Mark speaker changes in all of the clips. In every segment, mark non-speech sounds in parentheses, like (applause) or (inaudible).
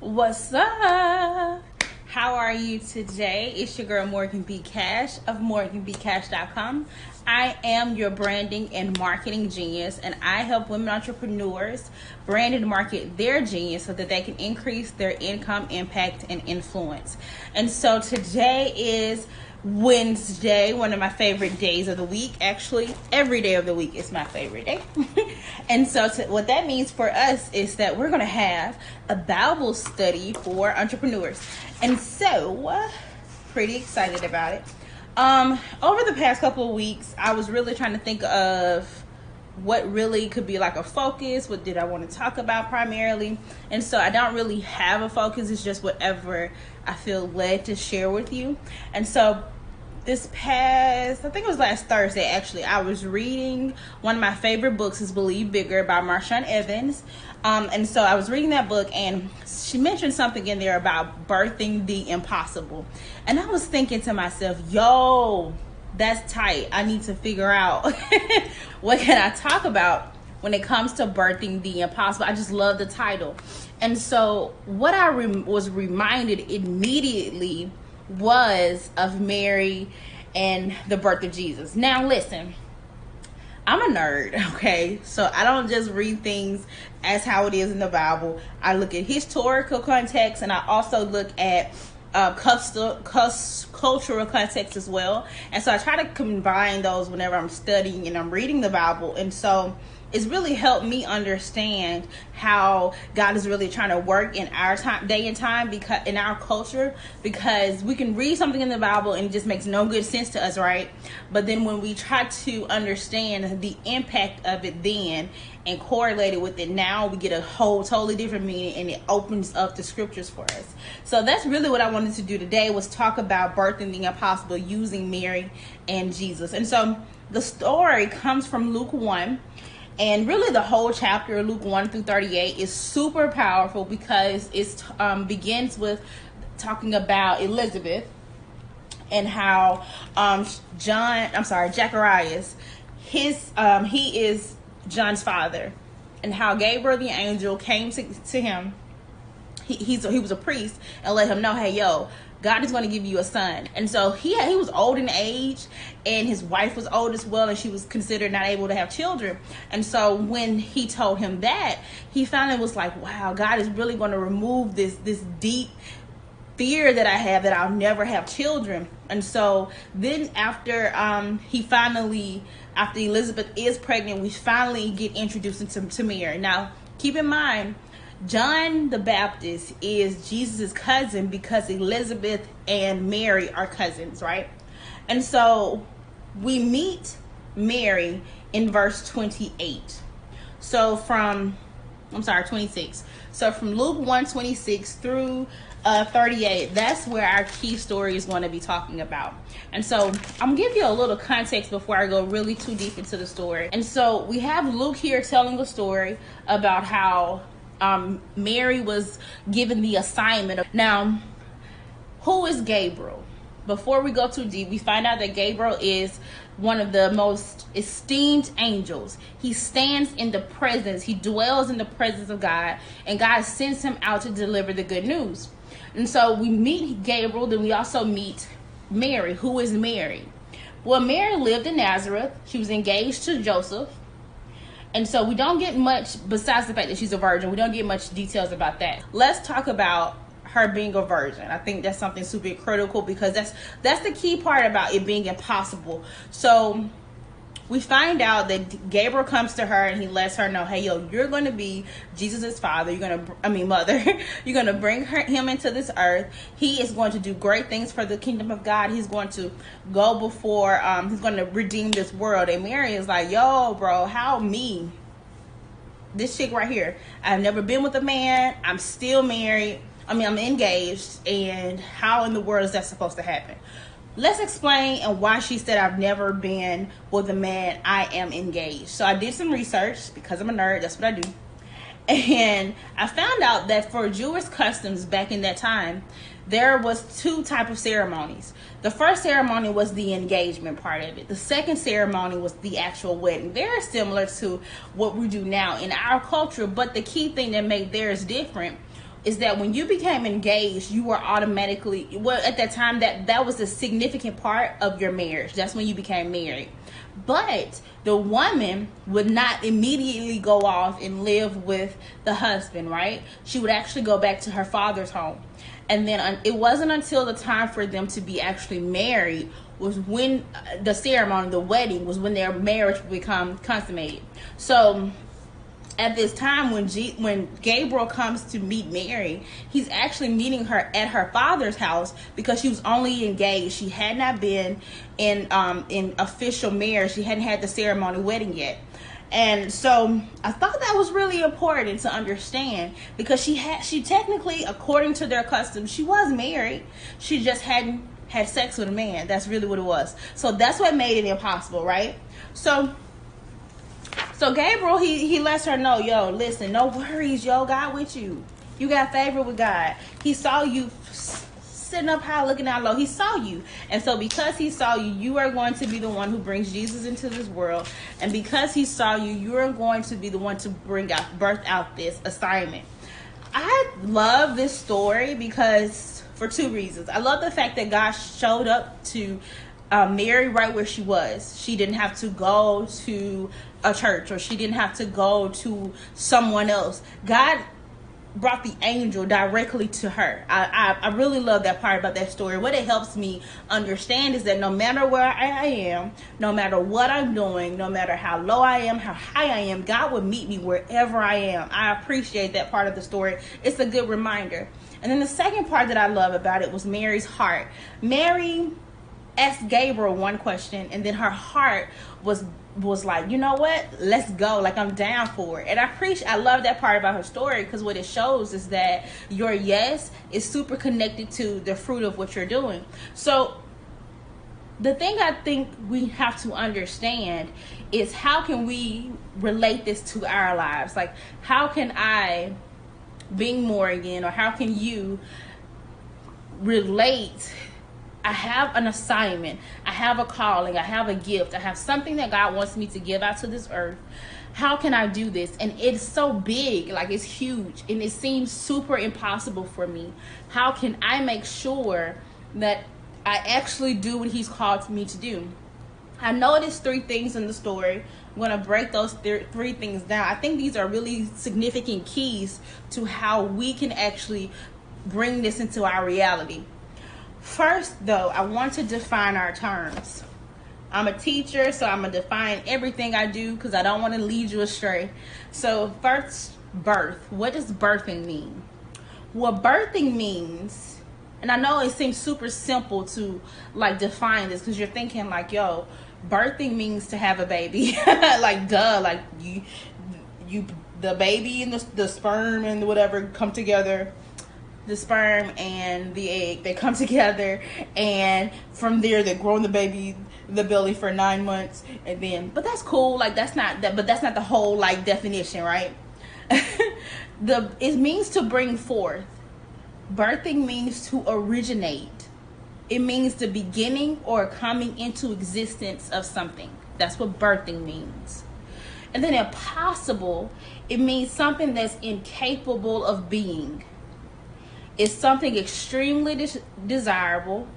Speaker 1: What's up? How are you today? It's your girl Morgan B. Cash of MorganBCash.com. I am your branding and marketing genius, and I help women entrepreneurs brand and market their genius so that they can increase their income, impact, and influence. And so today is Wednesday, one of my favorite days of the week. Actually, every day of the week is my favorite day. (laughs) and so, to, what that means for us is that we're going to have a Bible study for entrepreneurs. And so, uh, pretty excited about it. Um, over the past couple of weeks, I was really trying to think of what really could be like a focus what did i want to talk about primarily and so i don't really have a focus it's just whatever i feel led to share with you and so this past i think it was last thursday actually i was reading one of my favorite books is believe bigger by marshawn evans. Um, and so i was reading that book and she mentioned something in there about birthing the impossible. And i was thinking to myself yo that's tight. I need to figure out (laughs) what can i talk about when it comes to birthing the impossible. I just love the title. And so what i re- was reminded immediately was of Mary and the birth of Jesus. Now, listen, I'm a nerd, (laughs) okay? So I don't just read things as how it is in the Bible. I look at historical context and I also look at uh, custom, cultural context as well. And so I try to combine those whenever I'm studying and I'm reading the Bible. And so it's really helped me understand how God is really trying to work in our time, day and time, because in our culture, because we can read something in the Bible and it just makes no good sense to us, right? But then when we try to understand the impact of it then and correlate it with it now, we get a whole totally different meaning and it opens up the scriptures for us. So that's really what I wanted to do today was talk about birthing the impossible using Mary and Jesus. And so the story comes from Luke 1 and really the whole chapter luke 1 through 38 is super powerful because it um, begins with talking about elizabeth and how um, john i'm sorry zacharias his um, he is john's father and how gabriel the angel came to, to him. He, he was a priest and let him know hey yo God is going to give you a son. And so he he was old in age, and his wife was old as well, and she was considered not able to have children. And so when he told him that, he finally was like, "Wow, God is really going to remove this this deep." fear that I have that I'll never have children. And so then after um, he finally, after Elizabeth is pregnant, we finally get introduced into to Mary. Now, keep in mind, John the Baptist is Jesus' cousin because Elizabeth and Mary are cousins, right? And so we meet Mary in verse 28. So from, I'm sorry, 26. So from Luke 1 26 through uh, 38, that's where our key story is going to be talking about. And so I'm gonna give you a little context before I go really too deep into the story. And so we have Luke here telling a story about how um, Mary was given the assignment. Now, who is Gabriel? Before we go too deep, we find out that Gabriel is one of the most esteemed angels. He stands in the presence, he dwells in the presence of God, and God sends him out to deliver the good news. And so we meet Gabriel, then we also meet Mary. Who is Mary? Well, Mary lived in Nazareth. She was engaged to Joseph. And so we don't get much, besides the fact that she's a virgin, we don't get much details about that. Let's talk about her being a virgin. I think that's something super critical because that's that's the key part about it being impossible. So we find out that Gabriel comes to her and he lets her know, hey, yo, you're going to be Jesus's father. You're going to, I mean, mother. (laughs) you're going to bring her, him into this earth. He is going to do great things for the kingdom of God. He's going to go before, um, he's going to redeem this world. And Mary is like, yo, bro, how me? This chick right here. I've never been with a man. I'm still married. I mean, I'm engaged. And how in the world is that supposed to happen? Let's explain and why she said I've never been with a man I am engaged. So I did some research because I'm a nerd, that's what I do. And I found out that for Jewish customs back in that time, there was two type of ceremonies. The first ceremony was the engagement part of it. The second ceremony was the actual wedding. Very similar to what we do now in our culture, but the key thing that made theirs different is that when you became engaged, you were automatically well at that time that that was a significant part of your marriage. That's when you became married. But the woman would not immediately go off and live with the husband, right? She would actually go back to her father's home. And then it wasn't until the time for them to be actually married was when uh, the ceremony, the wedding, was when their marriage would become consummated. So at this time when G- when Gabriel comes to meet Mary, he's actually meeting her at her father's house because she was only engaged. She had not been in um in official marriage. She hadn't had the ceremony wedding yet. And so I thought that was really important to understand because she had she technically according to their customs, she was married. She just hadn't had sex with a man. That's really what it was. So that's what made it impossible, right? So so Gabriel, he he lets her know, yo, listen, no worries, yo, God with you. You got favor with God. He saw you sitting up high, looking out low. He saw you, and so because he saw you, you are going to be the one who brings Jesus into this world. And because he saw you, you are going to be the one to bring out, birth out this assignment. I love this story because for two reasons. I love the fact that God showed up to uh, Mary right where she was. She didn't have to go to a church or she didn't have to go to someone else. God brought the angel directly to her. I, I, I, really love that part about that story. What it helps me understand is that no matter where I am, no matter what I'm doing, no matter how low I am, how high I am, God will meet me wherever I am. I appreciate that part of the story. It's a good reminder. And then the second part that I love about it was Mary's heart. Mary asked Gabriel one question, and then her heart was was like, you know what? Let's go. Like I'm down for it. And I preach. I love that part about her story because what it shows is that your yes is super connected to the fruit of what you're doing. So the thing I think we have to understand is how can we relate this to our lives? Like how can I being Morgan or how can you relate I have an assignment. I have a calling. I have a gift. I have something that God wants me to give out to this earth. How can I do this? And it's so big, like it's huge, and it seems super impossible for me. How can I make sure that I actually do what He's called me to do? I noticed three things in the story. I'm going to break those th- three things down. I think these are really significant keys to how we can actually bring this into our reality. First, though, I want to define our terms. I'm a teacher, so I'm going to define everything I do because I don't want to lead you astray. So, first, birth. What does birthing mean? What birthing means, and I know it seems super simple to like define this because you're thinking, like, yo, birthing means to have a baby. (laughs) like, duh, like, you, you, the baby and the, the sperm and whatever come together the sperm and the egg. They come (laughs) together and from there they're growing the baby the belly for nine months and then but that's cool. Like that's not that but that's not the whole like definition right? (laughs) The it means to bring forth. Birthing means to originate. It means the beginning or coming into existence of something. That's what birthing means. And then impossible it means something that's incapable of being is something extremely des- desirable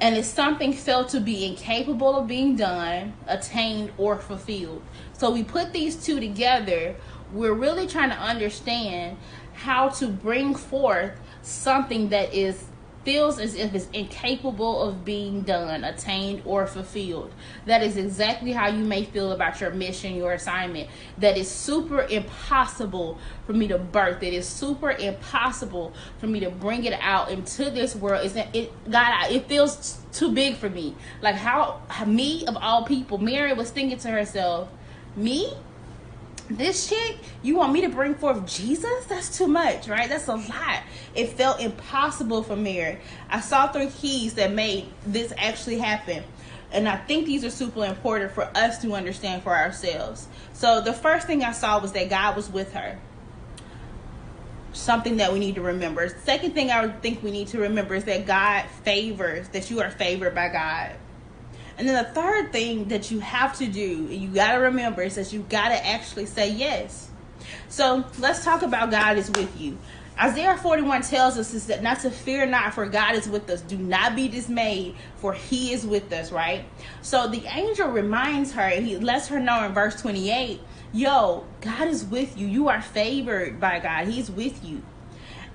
Speaker 1: and it's something felt to be incapable of being done, attained, or fulfilled. So we put these two together, we're really trying to understand how to bring forth something that is feels as if it's incapable of being done, attained, or fulfilled. That is exactly how you may feel about your mission, your assignment. That is super impossible for me to birth. It is super impossible for me to bring it out into this world. Is it God? It feels too big for me. Like how me of all people, Mary was thinking to herself, me this chick, you want me to bring forth Jesus? That's too much, right? That's a lot. It felt impossible for Mary. I saw three keys that made this actually happen. And I think these are super important for us to understand for ourselves. So the first thing I saw was that God was with her. Something that we need to remember. Second thing I think we need to remember is that God favors, that you are favored by God. And then the third thing that you have to do, you got to remember, is that you got to actually say yes. So let's talk about God is with you. Isaiah 41 tells us is that not to fear not, for God is with us. Do not be dismayed, for he is with us, right? So the angel reminds her, he lets her know in verse 28, yo, God is with you. You are favored by God. He's with you.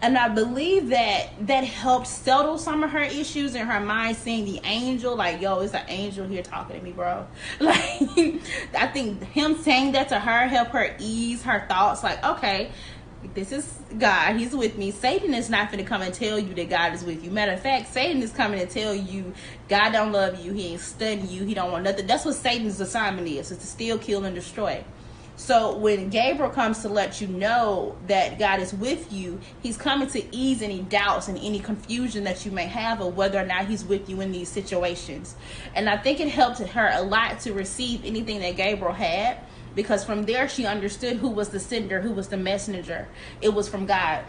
Speaker 1: And I believe that that helped settle some of her issues in her mind, seeing the angel, like, yo, it's an angel here talking to me, bro. (laughs) Like, I think him saying that to her helped her ease her thoughts, like, okay, this is God. He's with me. Satan is not going to come and tell you that God is with you. Matter of fact, Satan is coming to tell you God don't love you. He ain't studying you. He don't want nothing. That's what Satan's assignment is: is to steal, kill, and destroy. So when Gabriel comes to let you know that God is with you, he's coming to ease any doubts and any confusion that you may have of whether or not he's with you in these situations. And I think it helped her a lot to receive anything that Gabriel had because from there she understood who was the sender, who was the messenger. It was from God.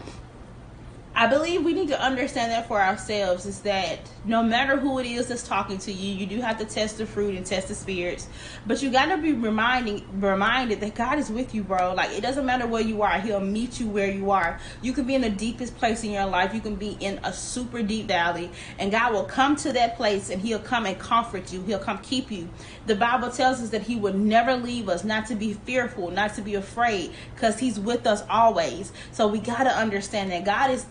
Speaker 1: I believe we need to understand that for ourselves is that no matter who it is that's talking to you, you do have to test the fruit and test the spirits. But you got to be reminding reminded that God is with you, bro. Like it doesn't matter where you are, he'll meet you where you are. You can be in the deepest place in your life. You can be in a super deep valley and God will come to that place and he'll come and comfort you. He'll come keep you. The Bible tells us that he would never leave us, not to be fearful, not to be afraid cuz he's with us always. So we got to understand that God is.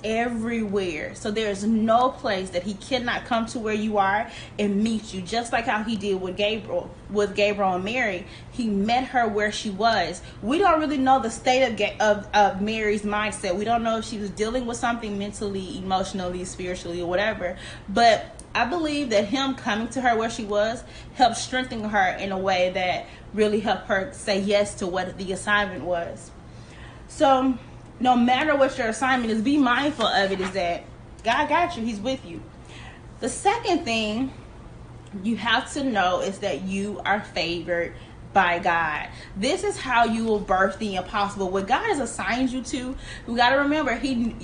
Speaker 1: So there is no place that he cannot come to where you are and meet you. Just like how he did with Gabriel, with Gabriel and Mary, he met her where she was. We don't really know the state of of, of Mary's mindset. We don't know if she was dealing with something mentally, emotionally, spiritually, or whatever. But I believe that him coming to her where she was helped strengthen her in a way that really helped her say yes to what the assignment was. So no matter what your assignment is, be mindful of it is that God got you, He's with you. The second thing you have to know is that you are favored by God. This is how you will birth the impossible. What God has assigned you to, we got to remember, He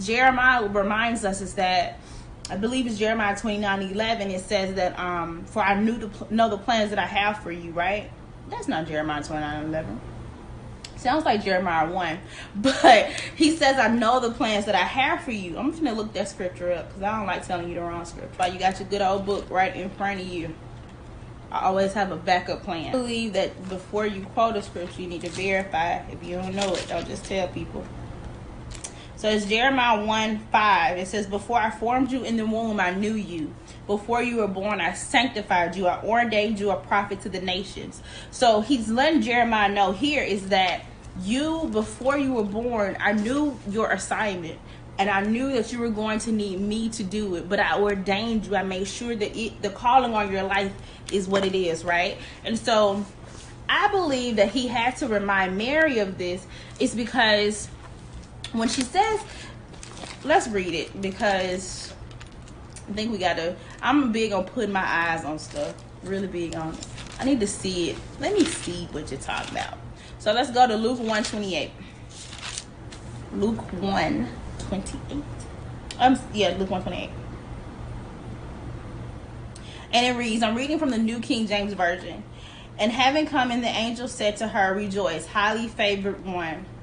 Speaker 1: Jeremiah reminds us is that I believe it's Jeremiah 29 11. It says that, um, for I knew the, know the plans that I have for you, right? That's not Jeremiah 29 11 sounds like Jeremiah 1. (laughs) But he says, I know the plans that I have for you. I'm going to look that scripture up because I don't like telling you the wrong scripture. But you got your good old book right in front of you. I always have a backup plan. I believe that before you quote a scripture, you need to verify. If you don't know it, don't just tell people. So it's Jeremiah 1 5. It says, Before I formed you in the womb, I knew you. Before you were born, I sanctified you. I ordained you a prophet to the nations. So he's letting Jeremiah know here is that you, before you were born, I knew your assignment and I knew that you were going to need me to do it, but I ordained you. I made sure that it, the calling on your life is what it is, right? And so I believe that he had to remind Mary of this is because when she says, let's read it because I think we got to, I'm big on putting my eyes on stuff, really big on it. I need to see it. Let me see what you're talking about. So let's go to Luke 128. Luke 128. Um, yeah, Luke 128. And it reads, I'm reading from the New King James Version. And having come in, the angel said to her, Rejoice, highly favored one,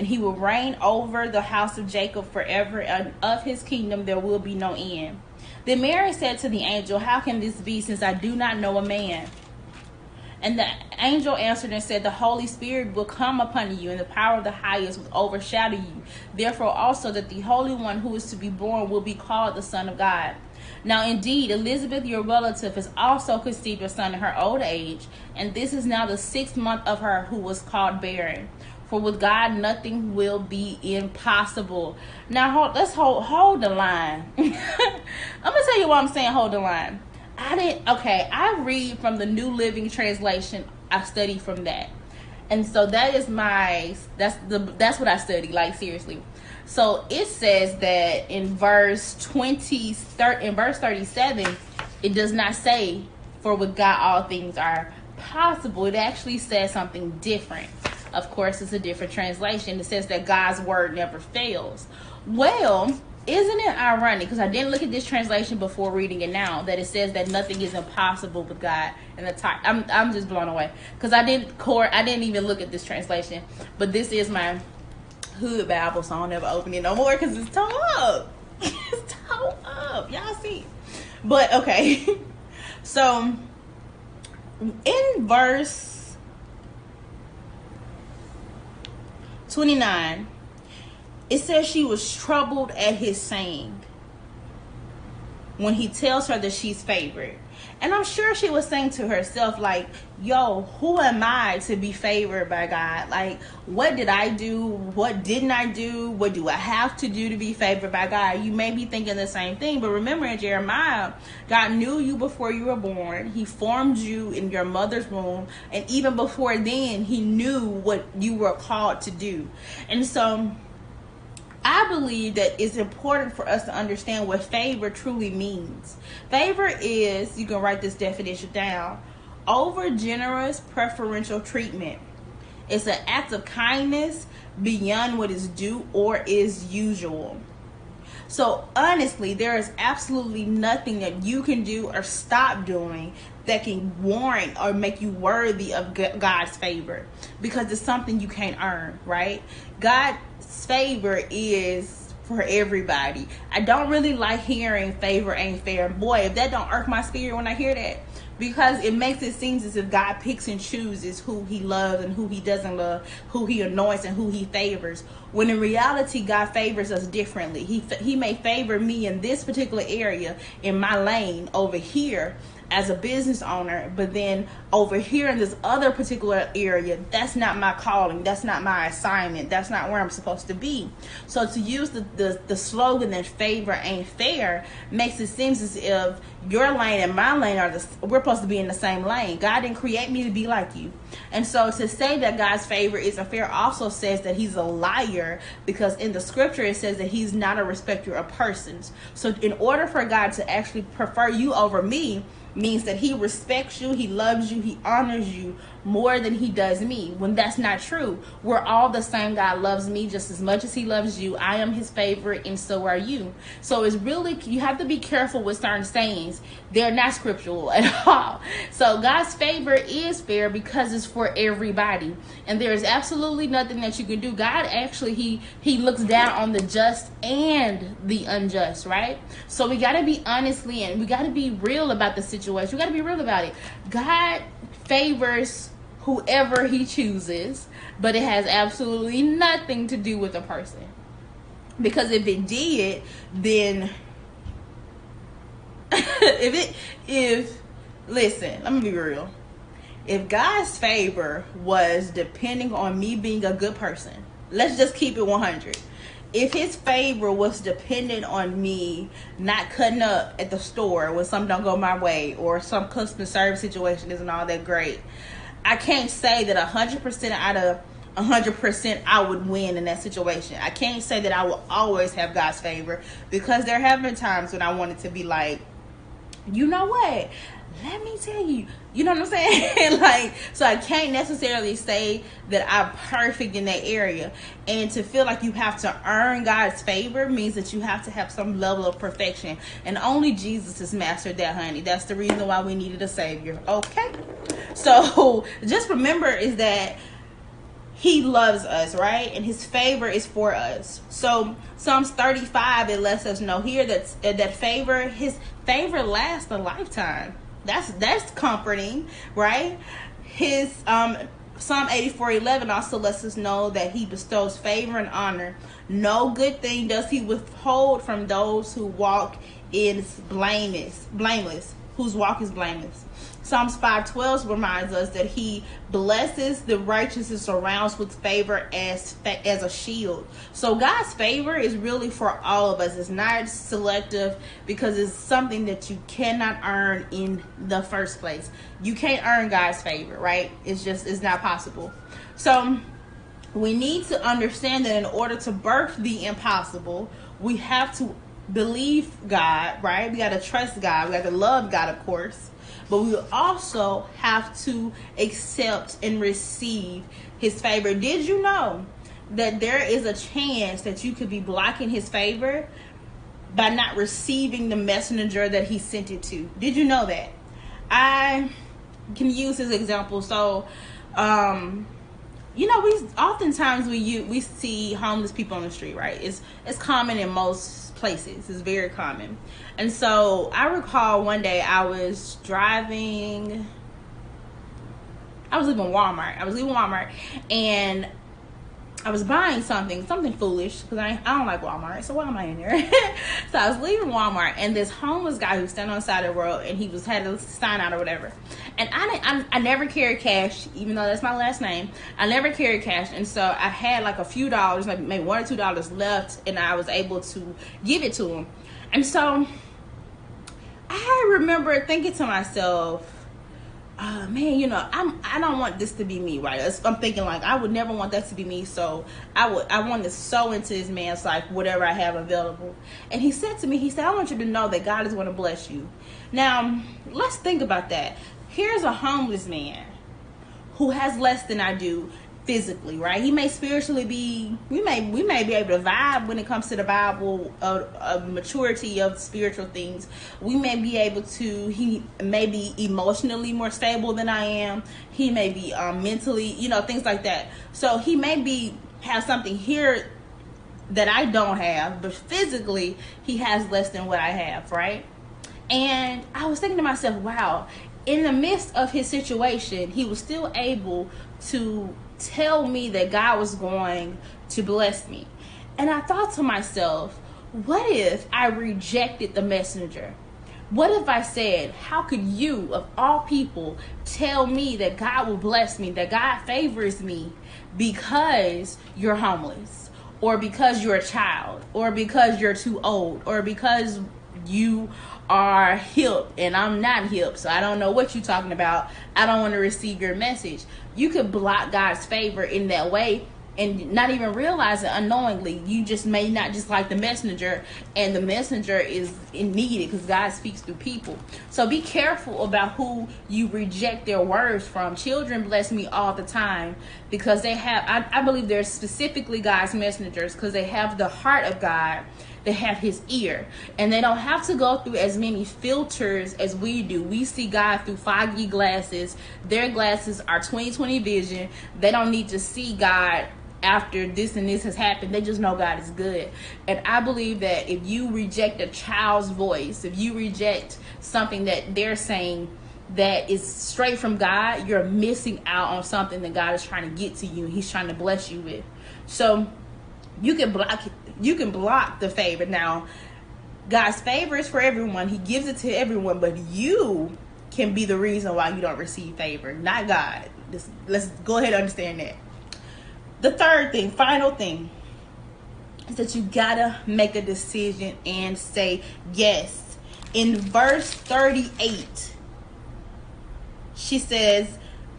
Speaker 1: And he will reign over the house of Jacob forever, and of his kingdom there will be no end. Then Mary said to the angel, How can this be, since I do not know a man? And the angel answered and said, The Holy Spirit will come upon you, and the power of the highest will overshadow you. Therefore, also that the Holy One who is to be born will be called the Son of God. Now, indeed, Elizabeth, your relative, has also conceived a son in her old age, and this is now the sixth month of her who was called barren. For with God, nothing will be impossible. Now, hold, let's hold hold the line. (laughs) I'm gonna tell you why I'm saying hold the line I didn't. Okay, I read from the New Living Translation. I study from that, and so that is my. That's the. That's what I study. Like seriously. So it says that in verse 20, in verse 37, it does not say, for with God all things are possible. It actually says something different. Of course, it's a different translation. It says that God's word never fails. Well, isn't it ironic? Because I didn't look at this translation before reading it now. That it says that nothing is impossible with God. And the time, I'm I'm just blown away because I didn't core. I didn't even look at this translation. But this is my hood Bible, so I'll never open it no more because it's tore up. (laughs) it's tore up. Y'all see? But okay. (laughs) so in verse 29 it says she was troubled at his saying when he tells her that she's favored. And I'm sure she was saying to herself, like, yo, who am I to be favored by God? Like, what did I do? What didn't I do? What do I have to do to be favored by God? You may be thinking the same thing, but remember in Jeremiah, God knew you before you were born. He formed you in your mother's womb. And even before then, He knew what you were called to do. And so, I believe that it's important for us to understand what favor truly means. Favor is, you can write this definition down, over generous preferential treatment. It's an act of kindness beyond what is due or is usual. So, honestly, there is absolutely nothing that you can do or stop doing that can warrant or make you worthy of God's favor because it's something you can't earn, right? God's favor is for everybody. I don't really like hearing favor ain't fair. Boy, if that don't irk my spirit when I hear that, because it makes it seem as if God picks and chooses who He loves and who He doesn't love, who He anoints and who He favors. When in reality, God favors us differently. He He may favor me in this particular area in my lane over here, as a business owner, but then over here in this other particular area, that's not my calling, that's not my assignment, that's not where I'm supposed to be. So to use the, the, the slogan that favor ain't fair makes it seem as if your lane and my lane are the we're supposed to be in the same lane. God didn't create me to be like you. And so to say that God's favor isn't fair also says that he's a liar because in the scripture it says that he's not a respecter of persons. So in order for God to actually prefer you over me, means that he respects you, he loves you, he honors you more than he does me. When that's not true, we're all the same. God loves me just as much as he loves you. I am his favorite, and so are you. So it's really, you have to be careful with certain sayings. They're not scriptural (laughs) at all. So God's favor is fair because it's for everybody. And there is absolutely nothing that you can do. God actually, he, he looks down on the just and the unjust, right? So we got to be honestly and we got to be real about the situation. We got to be real about it. God favors whoever he chooses, but it has absolutely nothing to do with the person. Because if it did, then (laughs) if it if listen, let me be real. If God's favor was depending on me being a good person, let's just keep it 100 if his favor was dependent on me not cutting up at the store when something don't go my way or some customer service situation isn't all that great, I can't say that hundred percent out of hundred percent I would win in that situation. I can't say that I will always have God's favor because there have been times when I wanted to be like, you know what? Let me tell you, you know what I'm saying? (laughs) like, so I can't necessarily say that I'm perfect in that area. And to feel like you have to earn God's favor means that you have to have some level of perfection. And only Jesus has mastered that, honey. That's the reason why we needed a Savior. Okay? So (laughs) just remember is that he loves us, right? And his favor is for us. So Psalms 35 it lets us know here that that favor his favor lasts a lifetime. That's that's comforting, right? His um Psalm 84 11 also lets us know that he bestows favor and honor. No good thing does he withhold from those who walk is blameless, blameless, whose walk is blameless. Psalms 5:12 reminds us that he blesses the righteous and surrounds with favor as as a shield. So God's favor is really for all of us. It's not selective because it's something that you cannot earn in the first place. You can't earn God's favor, right? It's just it's not possible. So we need to understand that in order to birth the impossible, we have to believe God, right? We got to trust God. We got to love God, of course. But we also have to accept and receive his favor. Did you know that there is a chance that you could be blocking his favor by not receiving the messenger that he sent it to? Did you know that? I can use his example. So, um, you know, we oftentimes we you we see homeless people on the street, right? It's it's common in most places. It's very common. And so I recall one day I was driving I was leaving Walmart. I was leaving Walmart and I was buying something, something foolish, because I, I don't like Walmart. So why am I in there? (laughs) so I was leaving Walmart, and this homeless guy who standing on the side of the road, and he was had a sign out or whatever. And I didn't, I, I never carried cash, even though that's my last name. I never carried cash, and so I had like a few dollars, like maybe one or two dollars left, and I was able to give it to him. And so I remember thinking to myself uh, man, you know, I'm I don't want this to be me, right? I'm thinking like I would never want that to be me, so I would I want to sow into this man's life whatever I have available. And he said to me, he said, I want you to know that God is going to bless you. Now, let's think about that. Here's a homeless man who has less than I do, physically, right? He may spiritually be. We may we may be able to vibe when it comes to the Bible, a, a maturity of spiritual things. We may be able to. He may be emotionally more stable than I am. He may be um, mentally, you know, things like that. So he may be have something here that I don't have, but physically he has less than what I have, right? And I was thinking to myself, wow, in the midst of his situation, he was still able to tell me that God was going to bless me. And I thought to myself, what if I rejected the messenger? What if I said, How could you, of all people, tell me that God will bless me, that God favors me because you're homeless, or because you're a child, or because you're too old, or because you are hip and I'm not hip, so I don't know what you're talking about. I don't want to receive your message. You could block God's favor in that way and not even realize it unknowingly. You just may not just like the messenger, and the messenger is needed because God speaks through people. So be careful about who you reject their words from. Children bless me all the time because they have, I, I believe they're specifically God's messengers because they have the heart of God they have his ear. And they don't have to go through as many filters as we do. We see god through foggy glasses. Their glasses are 2020 vision. They don't need to see god after this and this has happened. They just know god is good. And i believe that if you reject a child's voice if you reject something that they're saying that is straight from god you're missing out on something that god is trying to get to you he's trying to bless you with. So you can block you can block the favor. Now, God's favor is for everyone. He gives it to everyone, but you can be the reason why you don't receive favor, not God. Let's go ahead and understand that. The third thing, final thing, is that you gotta make a decision and say yes. In verse 38, she says,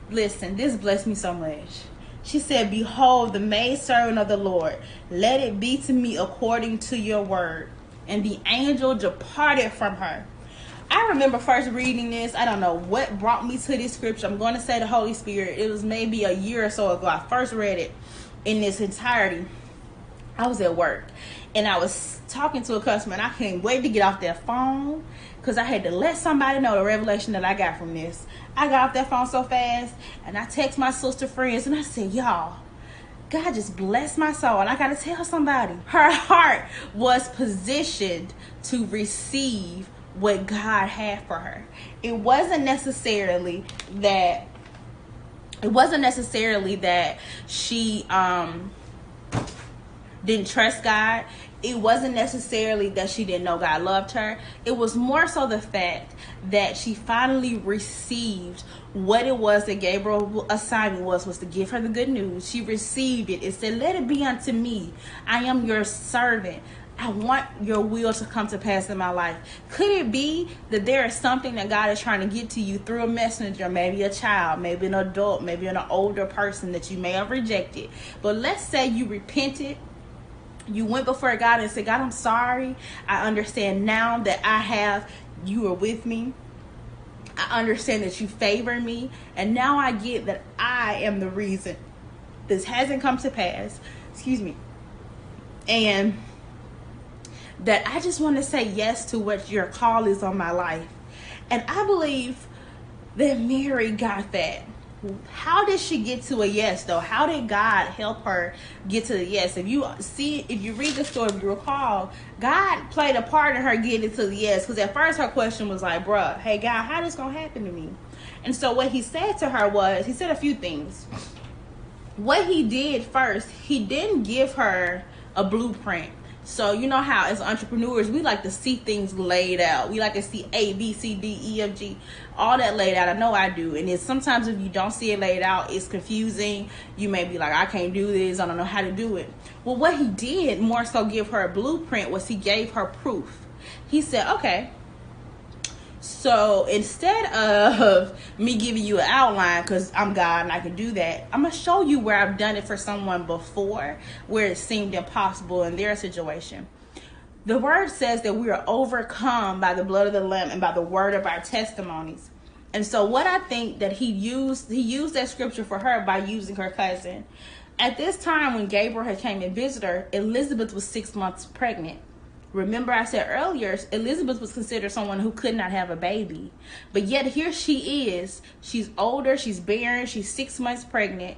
Speaker 1: Listen, this blessed me so much. She said, Behold, the maidservant of the Lord, let it be to me according to your word. And the angel departed from her. I remember first reading this. I don't know what brought me to this scripture. I'm going to say the Holy Spirit. It was maybe a year or so ago. I first read it in this entirety. I was at work and I was talking to a customer and I couldn't wait to get off that phone because I had to let somebody know the revelation that I got from this. I got off that phone so fast and I text my sister friends and I said, Y'all, God just blessed my soul. And I got to tell somebody, her heart was positioned to receive what God had for her. It wasn't necessarily that it wasn't necessarily that she um didn't trust God it wasn't necessarily that she didn't know God loved her. It was more so the fact that she finally received what it was that Gabriel assignment was was to give her the good news. She received it. It said, "Let it be unto me. I am your servant. I want your will to come to pass in my life. Could it be that there is something that God is trying to get to you through a messenger, maybe a child, maybe an adult, maybe an older person that you may have rejected? But let's say you repented you went before God and said, God, I'm sorry. I understand now that I have, you are with me. I understand that you favor me. And now I get that I am the reason this hasn't come to pass. Excuse me. And that I just want to say yes to what your call is on my life. And I believe that Mary got that. How did she get to a yes though? How did God help her get to the yes? If you see, if you read the story, if you recall, God played a part in her getting to the yes. Because at first her question was like, bruh, hey God, how this gonna happen to me? And so what he said to her was, he said a few things. What he did first, he didn't give her a blueprint so you know how as entrepreneurs we like to see things laid out. We like to see A, B, C, D, E, F, G, all that laid out. I know I do. And it's sometimes if you don't see it laid out, it's confusing. You may be like, I can't do this. I don't know how to do it. Well, what he did more so give her a blueprint was he gave her proof. He said, okay, so instead of (laughs) me giving you an outline, because I'm God and I can do that, I'm going to show you where I've done it for someone before where it seemed impossible in their situation. The word says that we are overcome by the blood of the Lamb and by the word of our testimonies. And so what I think that he used, he used that scripture for her by using her cousin. At this time when Gabriel had came and visited her, Elizabeth was six months pregnant. Remember, I said earlier, Elizabeth was considered someone who could not have a baby. But yet, here she is. She's older, she's barren, she's six months pregnant.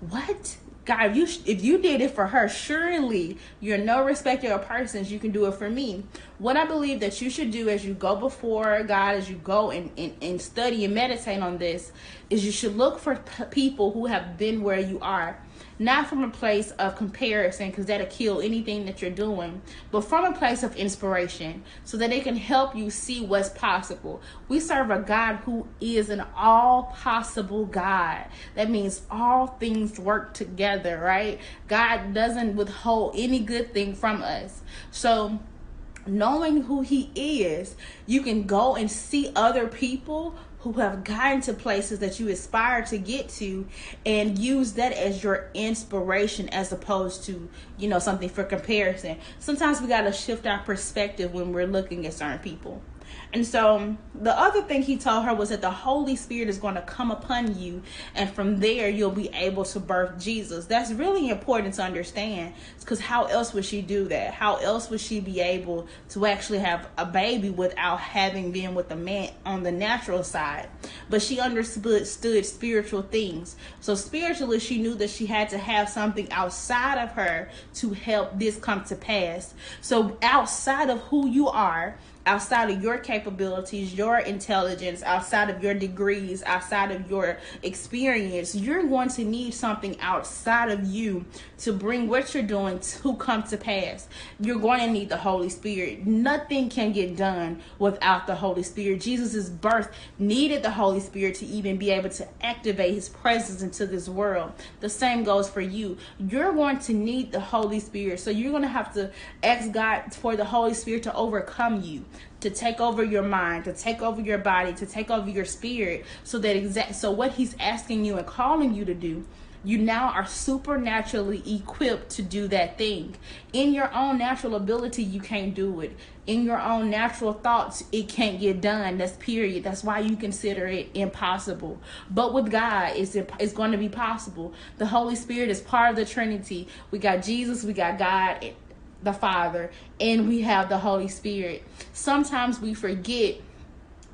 Speaker 1: What? God, if you if you did it for her, surely you're no respecter of persons. You can do it for me. What I believe that you should do as you go before God, as you go and, and, and study and meditate on this, is you should look for p- people who have been where you are not from a place of comparison because that'll kill anything that you're doing but from a place of inspiration so that it can help you see what's possible. We serve a god who is an all possible god. That means all things work together right? God doesn't withhold any good thing from us. So knowing who he is, you can go and see other people who have gotten to places that you aspire to get to and use that as your inspiration as opposed to you know something for comparison. Sometimes we got to shift our perspective when we're looking at certain people and so the other thing he told her was that the Holy Spirit is going to come upon you, and from there you'll be able to birth Jesus. That's really important to understand because how else would she do that? How else would she be able to actually have a baby without having been with a man on the natural side? But she understood spiritual things. So spiritually, she knew that she had to have something outside of her to help this come to pass. So outside of who you are, outside of your capabilities, your intelligence, outside of your degrees, outside of your experience, you're going to need something outside of you to bring what you're doing to come to pass. You're going to need the Holy Spirit. Nothing can get done without the Holy Spirit. Jesus' birth needed the Holy Spirit to even be able to activate his presence into this world. The same goes for you. You're going to need the Holy Spirit. So you're going to have to ask God for the Holy Spirit to overcome you to take over your mind, to take over your body, to take over your spirit, so that exact so what he's asking you and calling you to do, you now are supernaturally equipped to do that thing. In your own natural ability, you can't do it. In your own natural thoughts, it can't get done. That's period. That's why you consider it impossible. But with God, it's it's going to be possible. The Holy Spirit is part of the Trinity. We got Jesus, we got God the Father, and we have the Holy Spirit. Sometimes we forget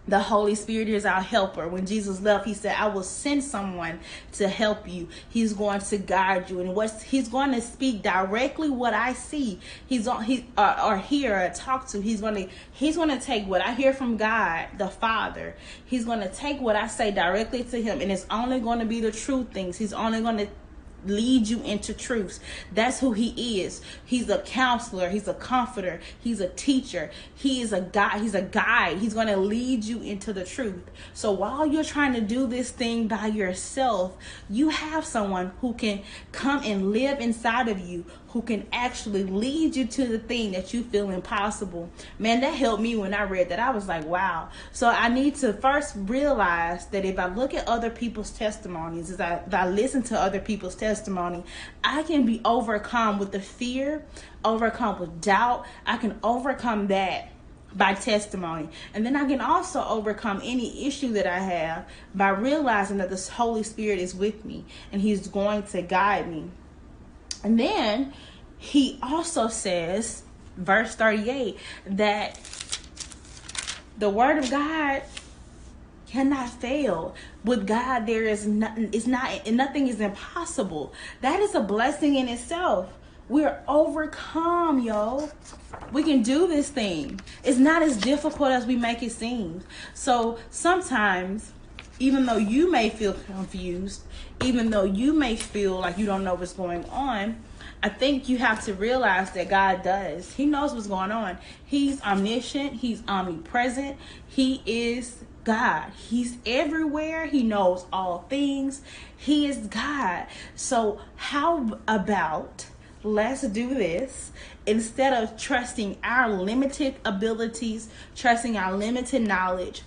Speaker 1: the Holy Spirit is our helper. When Jesus left, he said, I will send someone to help you. He's going to guide you. And what's he's going to speak directly what I see. He's on he uh, or hear or talk to. He's going to he's going to take what I hear from God, the Father. He's going to take what I say directly to him. And it's only going to be the true things. He's only going to lead you into truths. That's who he is. He's a counselor, he's a comforter, he's a teacher, he is a guy, he's a guide. He's going to lead you into the truth. So while you're trying to do this thing by yourself, you have someone who can come and live inside of you, who can actually lead you to the thing that you feel impossible. Man, that helped me when I read that. I was like, wow. So I need to first realize that if I look at other people's testimonies, as I, as I listen to other people's testimony, I can be overcome with the fear, overcome with doubt. I can overcome that by testimony. And then I can also overcome any issue that I have by realizing that the Holy Spirit is with me and He's going to guide me. And then he also says, verse 38, that the word of God cannot fail. With God, there is nothing, it's not, nothing is impossible. That is a blessing in itself. We're overcome, yo. We can do this thing. It's not as difficult as we make it seem. So sometimes, even though you may feel confused, even though you may feel like you don't know what's going on, I think you have to realize that God does. He knows what's going on. He's omniscient, He's omnipresent, He is God. He's everywhere. He knows all things. He is God. So, how about let's do this instead of trusting our limited abilities, trusting our limited knowledge?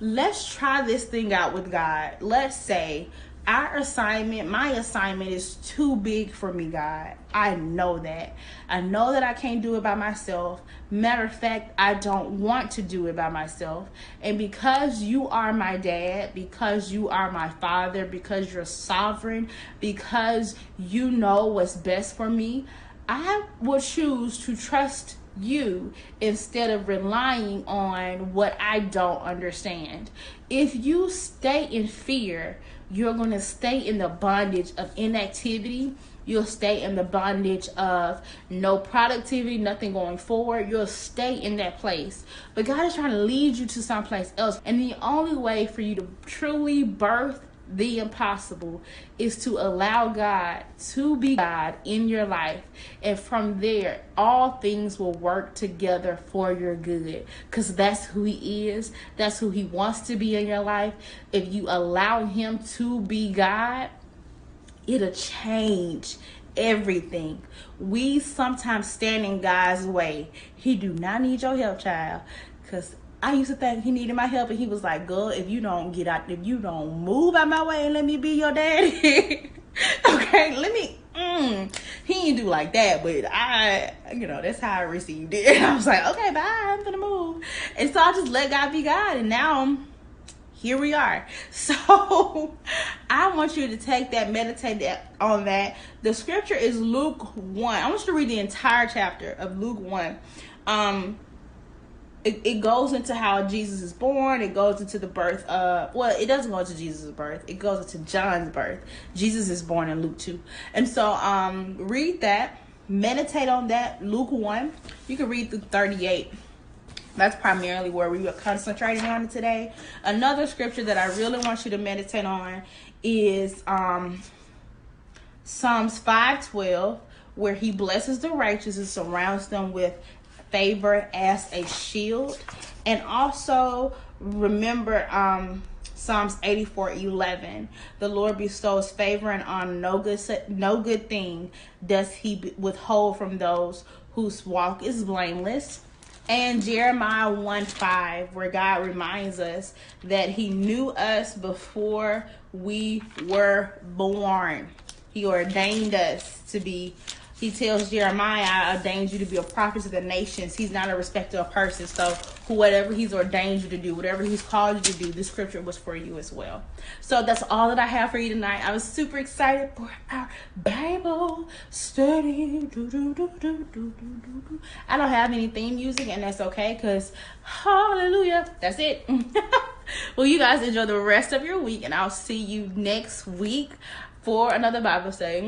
Speaker 1: Let's try this thing out with God. Let's say, our assignment, my assignment is too big for me, God. I know that. I know that I can't do it by myself. Matter of fact, I don't want to do it by myself. And because you are my dad, because you are my father, because you're sovereign, because you know what's best for me, I will choose to trust you instead of relying on what I don't understand. If you stay in fear, you're going to stay in the bondage of inactivity. You'll stay in the bondage of no productivity, nothing going forward. You'll stay in that place. But God is trying to lead you to someplace else. And the only way for you to truly birth the impossible is to allow God to be God in your life. And from there, all things will work together for your good because that's who He is, that's who He wants to be in your life. If you allow Him to be God, it'll change everything. We sometimes stand in God's way. He do not need your help, child. Cause I used to think he needed my help, and he was like, "Girl, if you don't get out, if you don't move out my way and let me be your daddy, (laughs) okay, let me." Mm. He didn't do like that, but I, you know, that's how I received it. (laughs) I was like, "Okay, bye, I'm gonna move," and so I just let God be God, and now here we are. (laughs) So I want you to take that, meditate that, on that. The scripture is Luke 1. I want you to read the entire chapter of Luke 1. Um, it, it goes into how Jesus is born. It goes into the birth of, well, it doesn't go into Jesus' birth. It goes into John's birth. Jesus is born in Luke 2. And so um, read that, meditate on that. Luke 1. You can read through 38. That's primarily where we are concentrating on today. Another scripture that I really want you to meditate on is um, Psalms 512, where he blesses the righteous and surrounds them with favor as a shield. And also remember um, Psalms 84 11. The Lord bestows favor and on no good, no good thing does he withhold from those whose walk is blameless. And Jeremiah 1 5, where God reminds us that He knew us before we were born. He ordained us to be he tells Jeremiah, I ordained you to be a prophet to the nations. He's not a respecter of persons. So whatever he's ordained you to do, whatever he's called you to do, this scripture was for you as well. So that's all that I have for you tonight. I was super excited for our Bible study. I don't have any theme music, and that's okay because hallelujah. That's it. (laughs) well, you guys enjoy the rest of your week, and I'll see you next week for another Bible study.